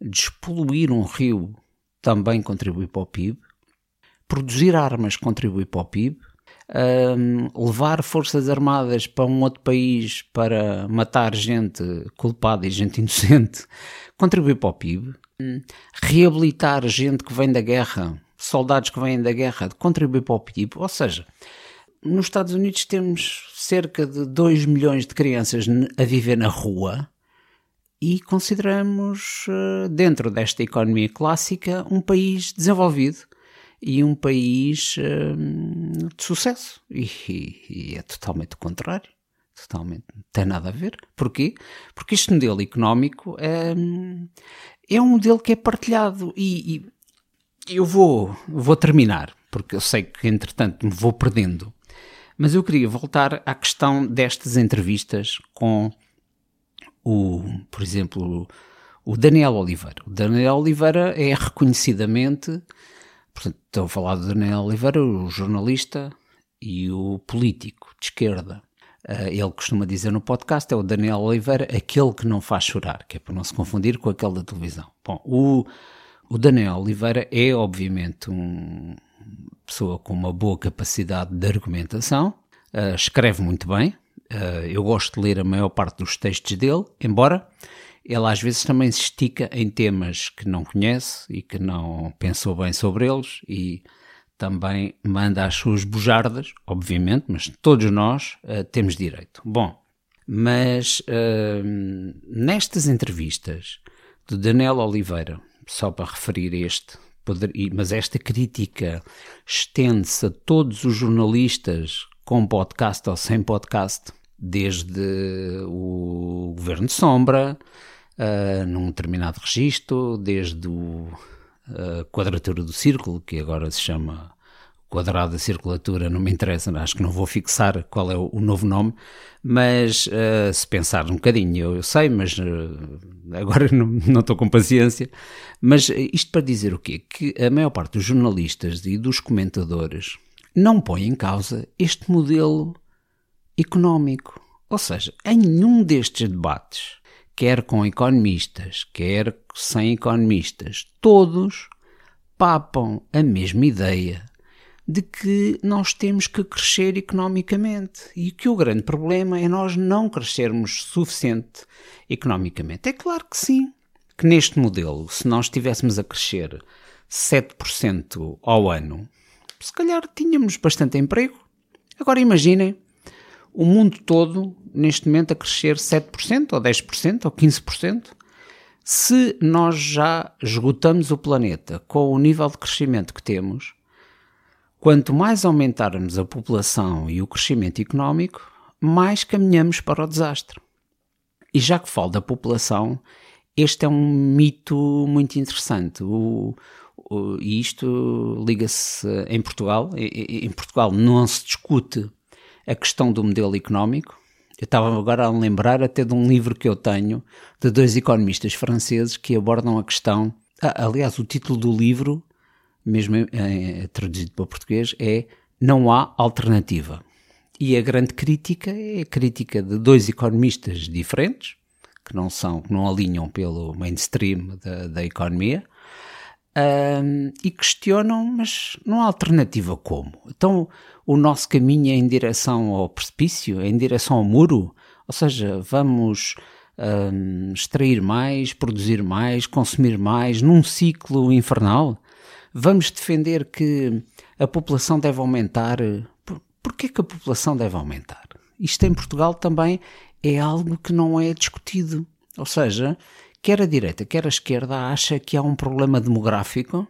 despoluir um rio também contribui para o PIB, produzir armas contribui para o PIB, um, levar forças armadas para um outro país para matar gente culpada e gente inocente contribui para o PIB, um, reabilitar gente que vem da guerra, soldados que vêm da guerra, contribui para o PIB, ou seja, nos Estados Unidos temos cerca de 2 milhões de crianças a viver na rua e consideramos, eh, dentro desta economia clássica, um país desenvolvido e um país eh, de sucesso. E, e, é totalmente o contrário. Totalmente. Não tem nada a ver. Porquê? Porque este modelo económico é, é um modelo que é partilhado. E, e eu vou, vou terminar, porque eu sei que entretanto me vou perdendo. Mas eu queria voltar à questão destas entrevistas com o, por exemplo, o Daniel Oliveira. O Daniel Oliveira é reconhecidamente, portanto, estou a falar do Daniel Oliveira, o jornalista e o político de esquerda. Uh, ele costuma dizer no podcast, é o Daniel Oliveira, aquele que não faz chorar, que é para não se confundir com aquele da televisão. Bom, o, o Daniel Oliveira é, obviamente, uma pessoa com uma boa capacidade de argumentação, uh, escreve muito bem, Uh, eu gosto de ler a maior parte dos textos dele, embora ele às vezes também se estica em temas que não conhece e que não pensou bem sobre eles e também manda as suas bujardas, obviamente, mas todos nós uh, temos direito. Bom, mas uh, nestas entrevistas do Daniel Oliveira, só para referir este, poder, mas esta crítica estende-se a todos os jornalistas com podcast ou sem podcast, desde o governo de sombra, uh, num determinado registro, desde o, a quadratura do círculo, que agora se chama quadrado da circulatura, não me interessa, acho que não vou fixar qual é o, o novo nome, mas uh, se pensar um bocadinho, eu, eu sei, mas uh, agora não, não estou com paciência, mas isto para dizer o quê? Que a maior parte dos jornalistas e dos comentadores não põe em causa este modelo económico. Ou seja, em nenhum destes debates, quer com economistas, quer sem economistas, todos papam a mesma ideia de que nós temos que crescer economicamente e que o grande problema é nós não crescermos suficiente economicamente. É claro que sim, que neste modelo, se nós estivéssemos a crescer 7% ao ano, se calhar tínhamos bastante emprego. Agora imaginem o mundo todo, neste momento, a crescer 7%, ou 10%, ou 15%, se nós já esgotamos o planeta com o nível de crescimento que temos, quanto mais aumentarmos a população e o crescimento económico, mais caminhamos para o desastre. E já que falo da população, este é um mito muito interessante. O, e isto liga-se em Portugal. Em Portugal não se discute a questão do modelo económico. Eu estava agora a lembrar até de um livro que eu tenho de dois economistas franceses que abordam a questão Ah, aliás, o título do livro, mesmo em, traduzido para português, é Não há alternativa. E a grande crítica é a crítica de dois economistas diferentes, que não são, que não alinham pelo mainstream da, da economia, um, e questionam, mas não há alternativa como? Então o nosso caminho é em direção ao precipício, é em direção ao muro? Ou seja, vamos um, extrair mais, produzir mais, consumir mais num ciclo infernal? Vamos defender que a população deve aumentar? Por, porquê que a população deve aumentar? Isto em Portugal também é algo que não é discutido. Ou seja, quer a direita, quer a esquerda acha que há um problema demográfico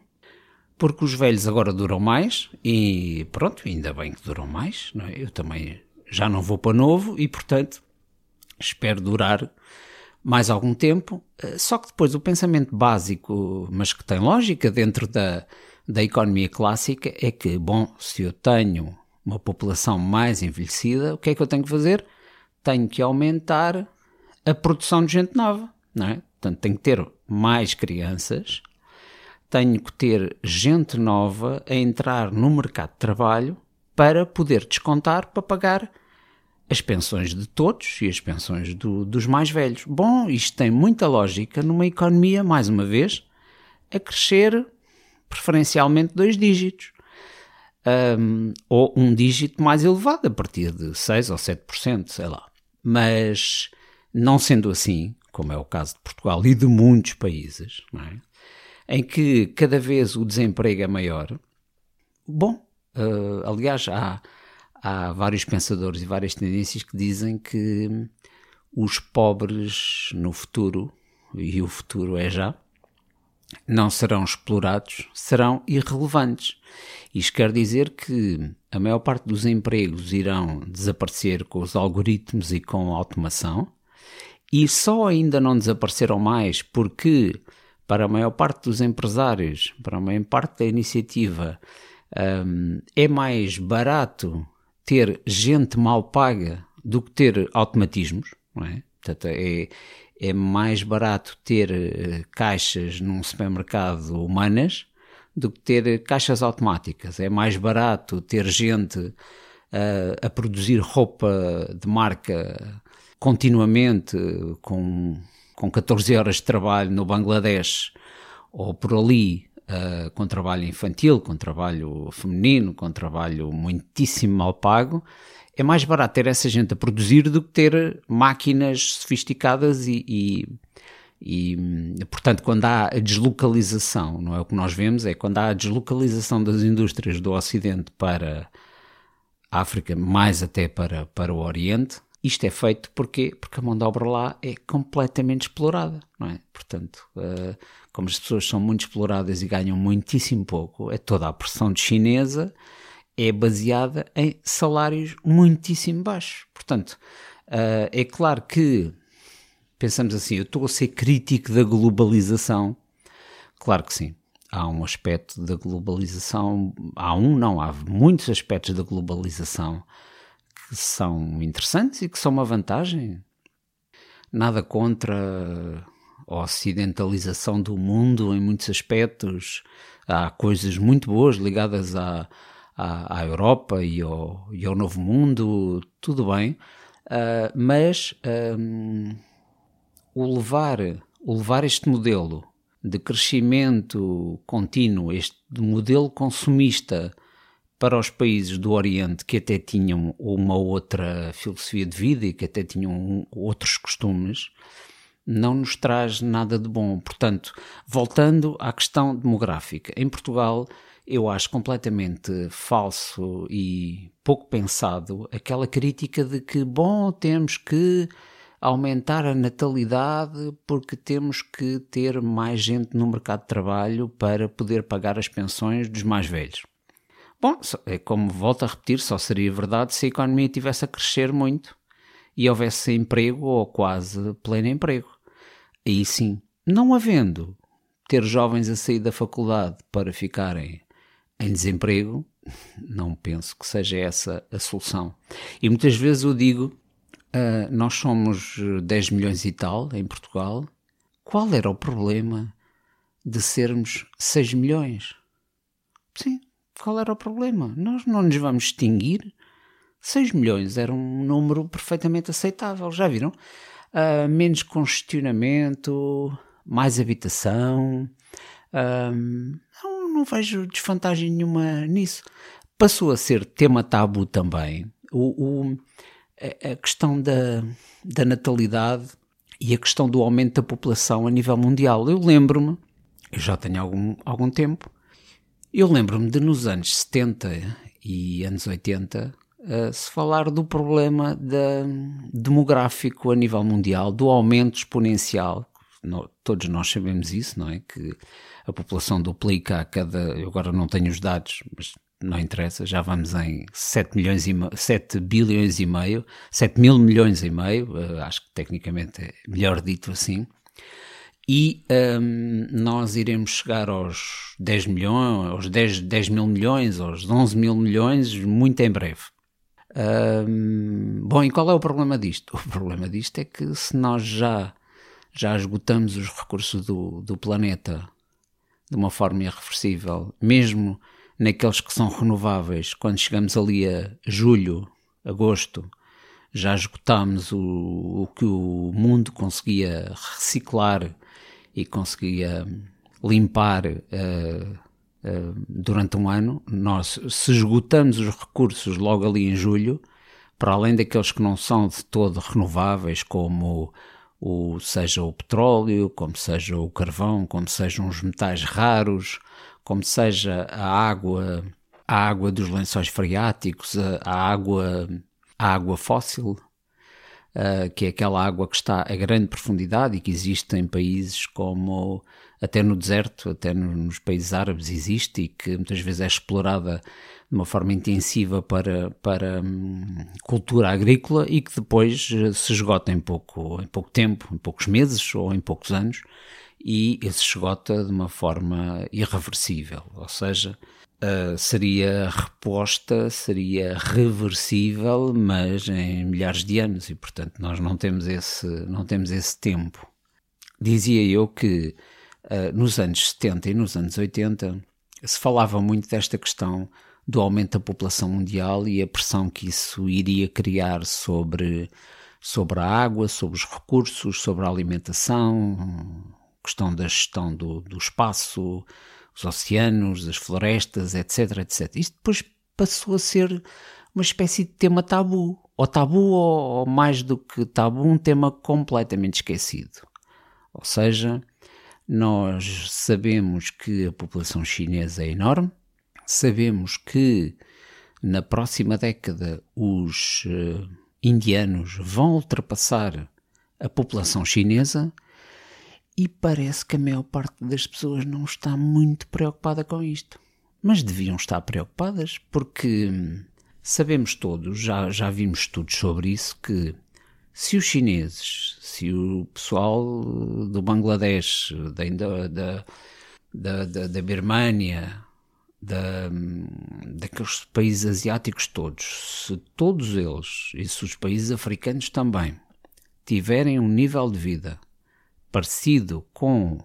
porque os velhos agora duram mais e pronto, ainda bem que duram mais, é? eu também já não vou para novo e portanto espero durar mais algum tempo, eh, só que depois o pensamento básico, mas que tem lógica dentro da, da economia clássica, é que, bom, se eu tenho uma população mais envelhecida, o que é que eu tenho que fazer? Tenho que aumentar a produção de gente nova, não é? Portanto, tenho que ter mais crianças, tenho que ter gente nova a entrar no mercado de trabalho para poder descontar para pagar as pensões de todos e as pensões do, dos mais velhos. Bom, isto tem muita lógica numa economia, mais uma vez, a crescer preferencialmente dois dígitos. Um, ou um dígito mais elevado, a partir de 6 ou 7%, sei lá. Mas, não sendo assim, como é o caso de Portugal e de muitos países, é? em que cada vez o desemprego é maior. Bom, uh, aliás, há, há vários pensadores e várias tendências que dizem que os pobres no futuro, e o futuro é já, não serão explorados, serão irrelevantes. Isto quer dizer que a maior parte dos empregos irão desaparecer com os algoritmos e com a automação, e só ainda não desapareceram mais porque, para a maior parte dos empresários, para a maior parte da iniciativa, um, é mais barato ter gente mal paga do que ter automatismos, não é? Portanto, é, é mais barato ter uh, caixas num supermercado humanas do que ter caixas automáticas. É mais barato ter gente uh, a produzir roupa de marca continuamente com, com 14 horas de trabalho no Bangladesh ou por ali uh, com trabalho infantil, com trabalho feminino, com trabalho muitíssimo mal pago, é mais barato ter essa gente a produzir do que ter máquinas sofisticadas e, e, e, portanto, quando há a deslocalização, não é o que nós vemos, é quando há a deslocalização das indústrias do Ocidente para a África, mais até para, para o Oriente, isto é feito porque, porque a mão de obra lá é completamente explorada, não é? Portanto, uh, como as pessoas são muito exploradas e ganham muitíssimo pouco, é toda a pressão chinesa é baseada em salários muitíssimo baixos. Portanto, uh, é claro que pensamos assim, eu estou a ser crítico da globalização. Claro que sim. Há um aspecto da globalização, há um, não, há muitos aspectos da globalização que são interessantes e que são uma vantagem. Nada contra a ocidentalização do mundo em muitos aspectos. Há coisas muito boas ligadas à, à, à Europa e ao, e ao, Novo Mundo, tudo bem, uh, mas um, o, levar, o levar este modelo de crescimento contínuo, este modelo consumista para os países do Oriente que até tinham uma outra filosofia de vida e que até tinham outros costumes, não nos traz nada de bom. Portanto, voltando à questão demográfica, em Portugal eu acho completamente falso e pouco pensado aquela crítica de que, bom, temos que aumentar a natalidade porque temos que ter mais gente no mercado de trabalho para poder pagar as pensões dos mais velhos. Bom, é como volto a repetir, só seria verdade se a economia tivesse a crescer muito e houvesse emprego ou quase pleno emprego. Aí sim, não havendo ter jovens a sair da faculdade para ficarem em desemprego, não penso que seja essa a solução. E muitas vezes eu digo, uh, nós somos 10 milhões e tal em Portugal, qual era o problema de sermos 6 milhões. Sim, qual era o problema? Nós não nos vamos extinguir. 6 milhões era um número perfeitamente aceitável, já viram? Uh, menos congestionamento, mais habitação. Uh, não, não vejo desvantagem nenhuma nisso. Passou a ser tema tabu também o, o a questão da, da natalidade e a questão do aumento da população a nível mundial. Eu lembro-me, eu já tenho algum, algum tempo, eu lembro-me de nos anos 70 e anos 80 uh, se falar do problema demográfico a nível mundial, do aumento exponencial. No, todos nós sabemos isso, não é? Que a população duplica a cada. Eu agora não tenho os dados, mas não interessa, já vamos em 7, milhões e 7 bilhões e meio, 7 mil milhões e meio, uh, acho que tecnicamente é melhor dito assim, e um, nós iremos chegar aos 10 milhões, aos 10, 10 mil milhões, aos 11 mil milhões, muito em breve. Um, bom, e qual é o problema disto? O problema disto é que se nós já, já esgotamos os recursos do, do planeta de uma forma irreversível, mesmo naqueles que são renováveis, quando chegamos ali a julho, agosto, já esgotámos o, o que o mundo conseguia reciclar e conseguia limpar uh, uh, durante um ano. Nós, se esgotamos os recursos logo ali em julho, para além daqueles que não são de todo renováveis, como o, seja o petróleo, como seja o carvão, como sejam os metais raros, como seja a água, a água dos lençóis freáticos, a, a água, a água fóssil, uh, que é aquela água que está a grande profundidade e que existe em países como até no deserto, até nos países árabes existe e que muitas vezes é explorada de uma forma intensiva para, para hum, cultura agrícola e que depois eh, se esgota em pouco, em pouco tempo, em poucos meses ou em poucos anos e se esgota de uma forma irreversível, ou seja, uh, seria reposta, seria reversível, mas em milhares de anos e portanto nós não temos esse, não temos esse tempo. Dizia eu que uh, nos anos 70 e nos anos 80 se falava muito desta questão do aumento da população mundial e a pressão que isso iria criar sobre, sobre a água, sobre os recursos, sobre a alimentação, questão da gestão do, do espaço, os oceanos, as florestas, etc, etc. Isto depois passou a ser uma espécie de tema tabu. Ou tabu, ou, ou mais do que tabu, um tema completamente esquecido. Ou seja, nós sabemos que a população chinesa é enorme, sabemos que na próxima década os uh, indianos vão ultrapassar a população chinesa e parece que a maior parte das pessoas não está muito preocupada com isto. Mas deviam estar preocupadas, porque sabemos todos, já, já vimos estudos sobre isso, que se os chineses, se o pessoal do Bangladesh, da, da, da, da, da Birmânia, da, daqueles países asiáticos todos, se todos eles, e se os países africanos também, tiverem um nível de vida parecido com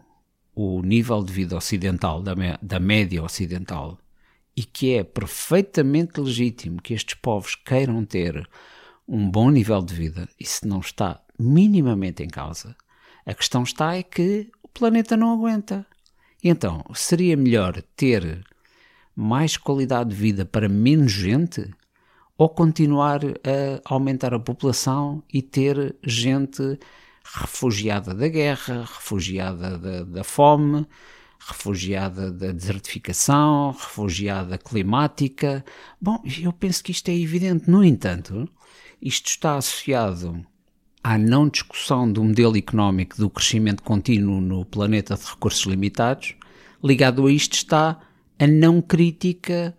o nível de vida ocidental, da, da média ocidental, e que é perfeitamente legítimo que estes povos queiram ter um bom nível de vida, isso não está minimamente em causa. A questão está é que o planeta não aguenta. Então, seria melhor ter mais qualidade de vida para menos gente ou continuar a aumentar a população e ter gente refugiada da guerra, refugiada da, da fome, refugiada da desertificação, refugiada climática. Bom, eu penso que isto é evidente. No entanto, isto está associado à não discussão do modelo económico do crescimento contínuo no planeta de recursos limitados. Ligado a isto está a não crítica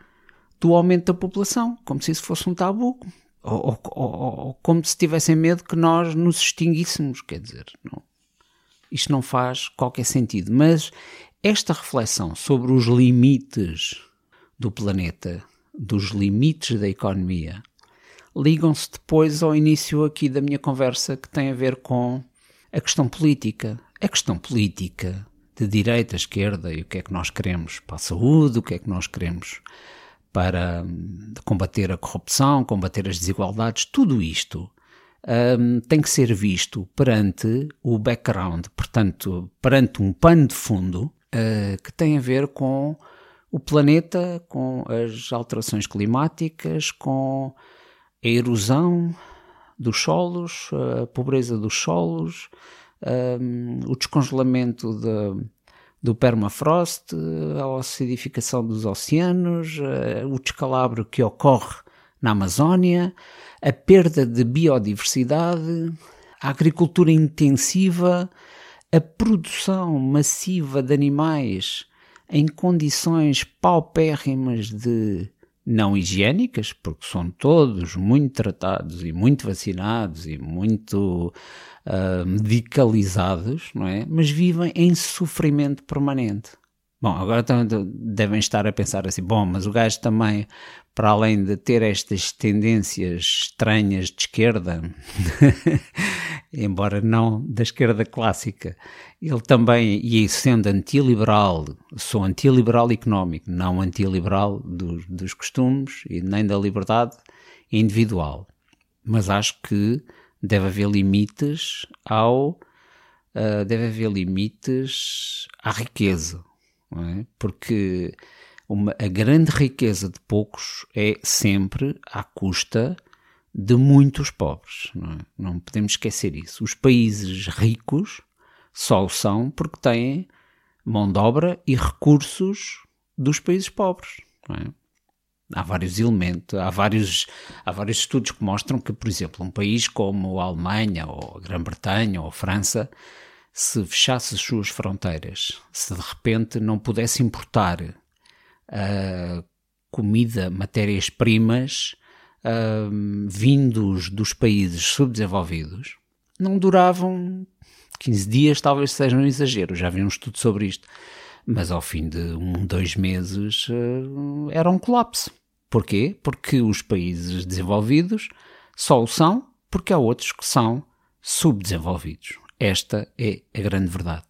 do aumento da população, como se isso fosse um tabu ou, ou, ou, como se tivessem medo que nós nos extinguíssemos, quer dizer, não, isto não faz qualquer sentido. Mas esta reflexão sobre os limites do planeta, dos limites da economia, ligam-se depois ao início aqui da minha conversa que tem a ver com a questão política. A questão política de direita, esquerda e o que é que nós queremos para a saúde, o que é que nós queremos para hum, combater a corrupção, combater as desigualdades, tudo isto um, tem que ser visto perante o background, portanto, perante um pano de fundo uh, que tem a ver com o planeta, com as alterações climáticas, com a erosão dos solos, a pobreza dos solos, um, o descongelamento de, do permafrost, a acidificação dos oceanos, uh, o descalabro que ocorre na Amazónia, a perda de biodiversidade, a agricultura intensiva, a produção massiva de animais em condições paupérrimas de não higiênicas, porque são todos muito tratados e muito vacinados e muito uh, medicalizados, não é? Mas vivem em sofrimento permanente. Bom, agora devem estar a pensar assim, bom, mas o gajo também, para além de ter estas tendências estranhas de esquerda, embora não da esquerda clássica, ele também, e sendo antiliberal, sou antiliberal económico, não antiliberal dos, dos costumes e nem da liberdade individual. Mas acho que deve haver limites ao. Uh, deve haver limites à riqueza é? porque uma, a grande riqueza de poucos é sempre à custa de muitos pobres. Não, é? não podemos esquecer isso. Os países ricos só o são porque têm mão de obra e recursos dos países pobres. É? Há vários elementos, há vários, há vários estudos que mostram que, por exemplo, um país como a Alemanha, ou a Grã-Bretanha, ou a França, se fechasse as suas fronteiras, se de repente não pudesse importar uh, comida, matérias-primas uh, vindos dos países subdesenvolvidos, não duravam 15 dias, talvez seja um exagero, já vi um estudo sobre isto, mas ao fim de um, dois meses uh, era um colapso. Porquê? Porque os países desenvolvidos só o são porque há outros que são subdesenvolvidos. Esta é a grande verdade.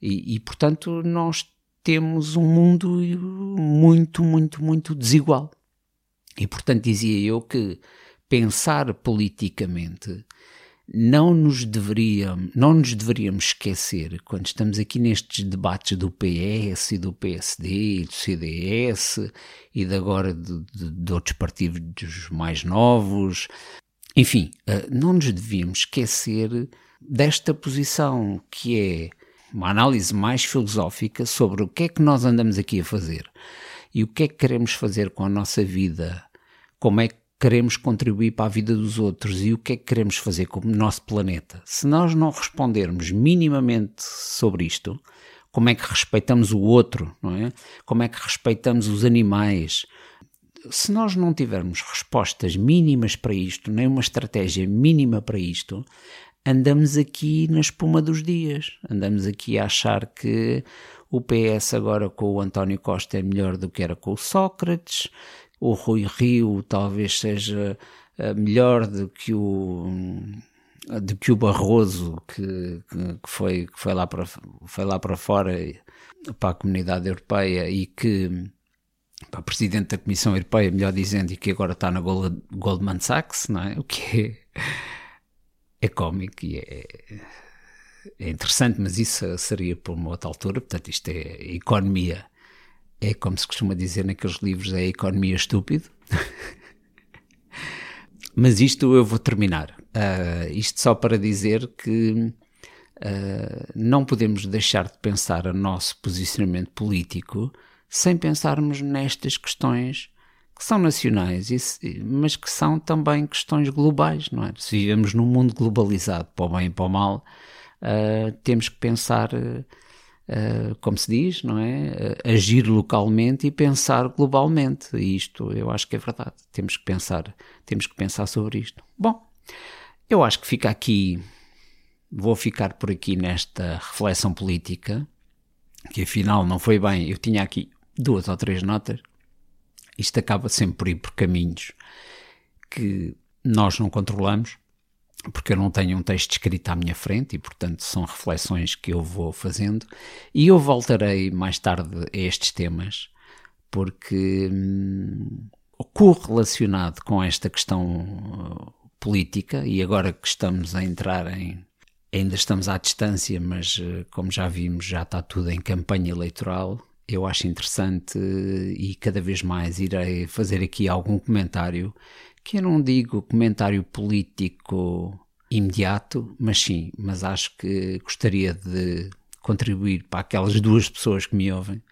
E, e, portanto, nós temos um mundo muito, muito, muito desigual. E, portanto, dizia eu que pensar politicamente não nos deveríamos, não nos deveríamos esquecer, quando estamos aqui nestes debates do PS e do PSD e do CDS e de agora de, de, de outros partidos mais novos, enfim, eh, não nos devíamos esquecer desta posição que é uma análise mais filosófica sobre o que é que nós andamos aqui a fazer e o que é que queremos fazer com a nossa vida, como é que queremos contribuir para a vida dos outros e o que é que queremos fazer com o nosso planeta. Se nós não respondermos minimamente sobre isto, como é que respeitamos o outro, não é? Como é que respeitamos os animais? Se nós não tivermos respostas mínimas para isto, nem uma estratégia mínima para isto, andamos aqui na espuma dos dias. Andamos aqui a achar que o PS agora com o António Costa é melhor do que era com o Sócrates, o Rui Rio talvez seja eh, melhor do que o do que o Barroso que, que, foi, que foi, lá para, foi lá para fora para a comunidade europeia e que para presidente da Comissão Europeia, melhor dizendo, e que agora está na Goldman Sachs, não é? O que é é cómico e é, é interessante, mas isso seria por uma outra altura. Portanto, isto é economia. É como se costuma dizer naqueles livros, é economia estúpido. mas isto eu vou terminar. Uh, isto só para dizer que uh, não podemos deixar de pensar o nosso posicionamento político sem pensarmos nestas questões que são nacionais, mas que são também questões globais, não é? Se vivemos num mundo globalizado, para o bem e para o mal, uh, temos que pensar, uh, como se diz, não é? Uh, agir localmente e pensar globalmente. E isto eu acho que é verdade. Temos que pensar, temos que pensar sobre isto. Bom, eu acho que fica aqui, vou ficar por aqui nesta reflexão política, que afinal não foi bem. Eu tinha aqui duas ou três notas isto acaba sempre por ir por caminhos que nós não controlamos porque eu não tenho um texto escrito à minha frente e, portanto, são reflexões que eu vou fazendo. E eu voltarei mais tarde a estes temas, porque hum, correlacionado com esta questão uh, política, e agora que estamos a entrar em. Ainda estamos à distância, mas uh, como já vimos, já está tudo em campanha eleitoral. Eu acho interessante e cada vez mais irei fazer aqui algum comentário que eu não digo comentário político imediato, mas sim, mas acho que gostaria de contribuir para aquelas duas pessoas que me ouvem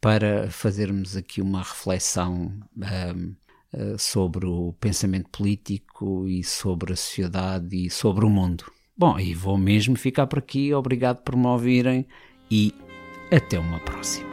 para fazermos aqui uma reflexão um, uh, sobre o pensamento político e sobre a sociedade e sobre o mundo. Bom, e vou mesmo ficar por aqui. Obrigado por me ouvirem e até uma próxima.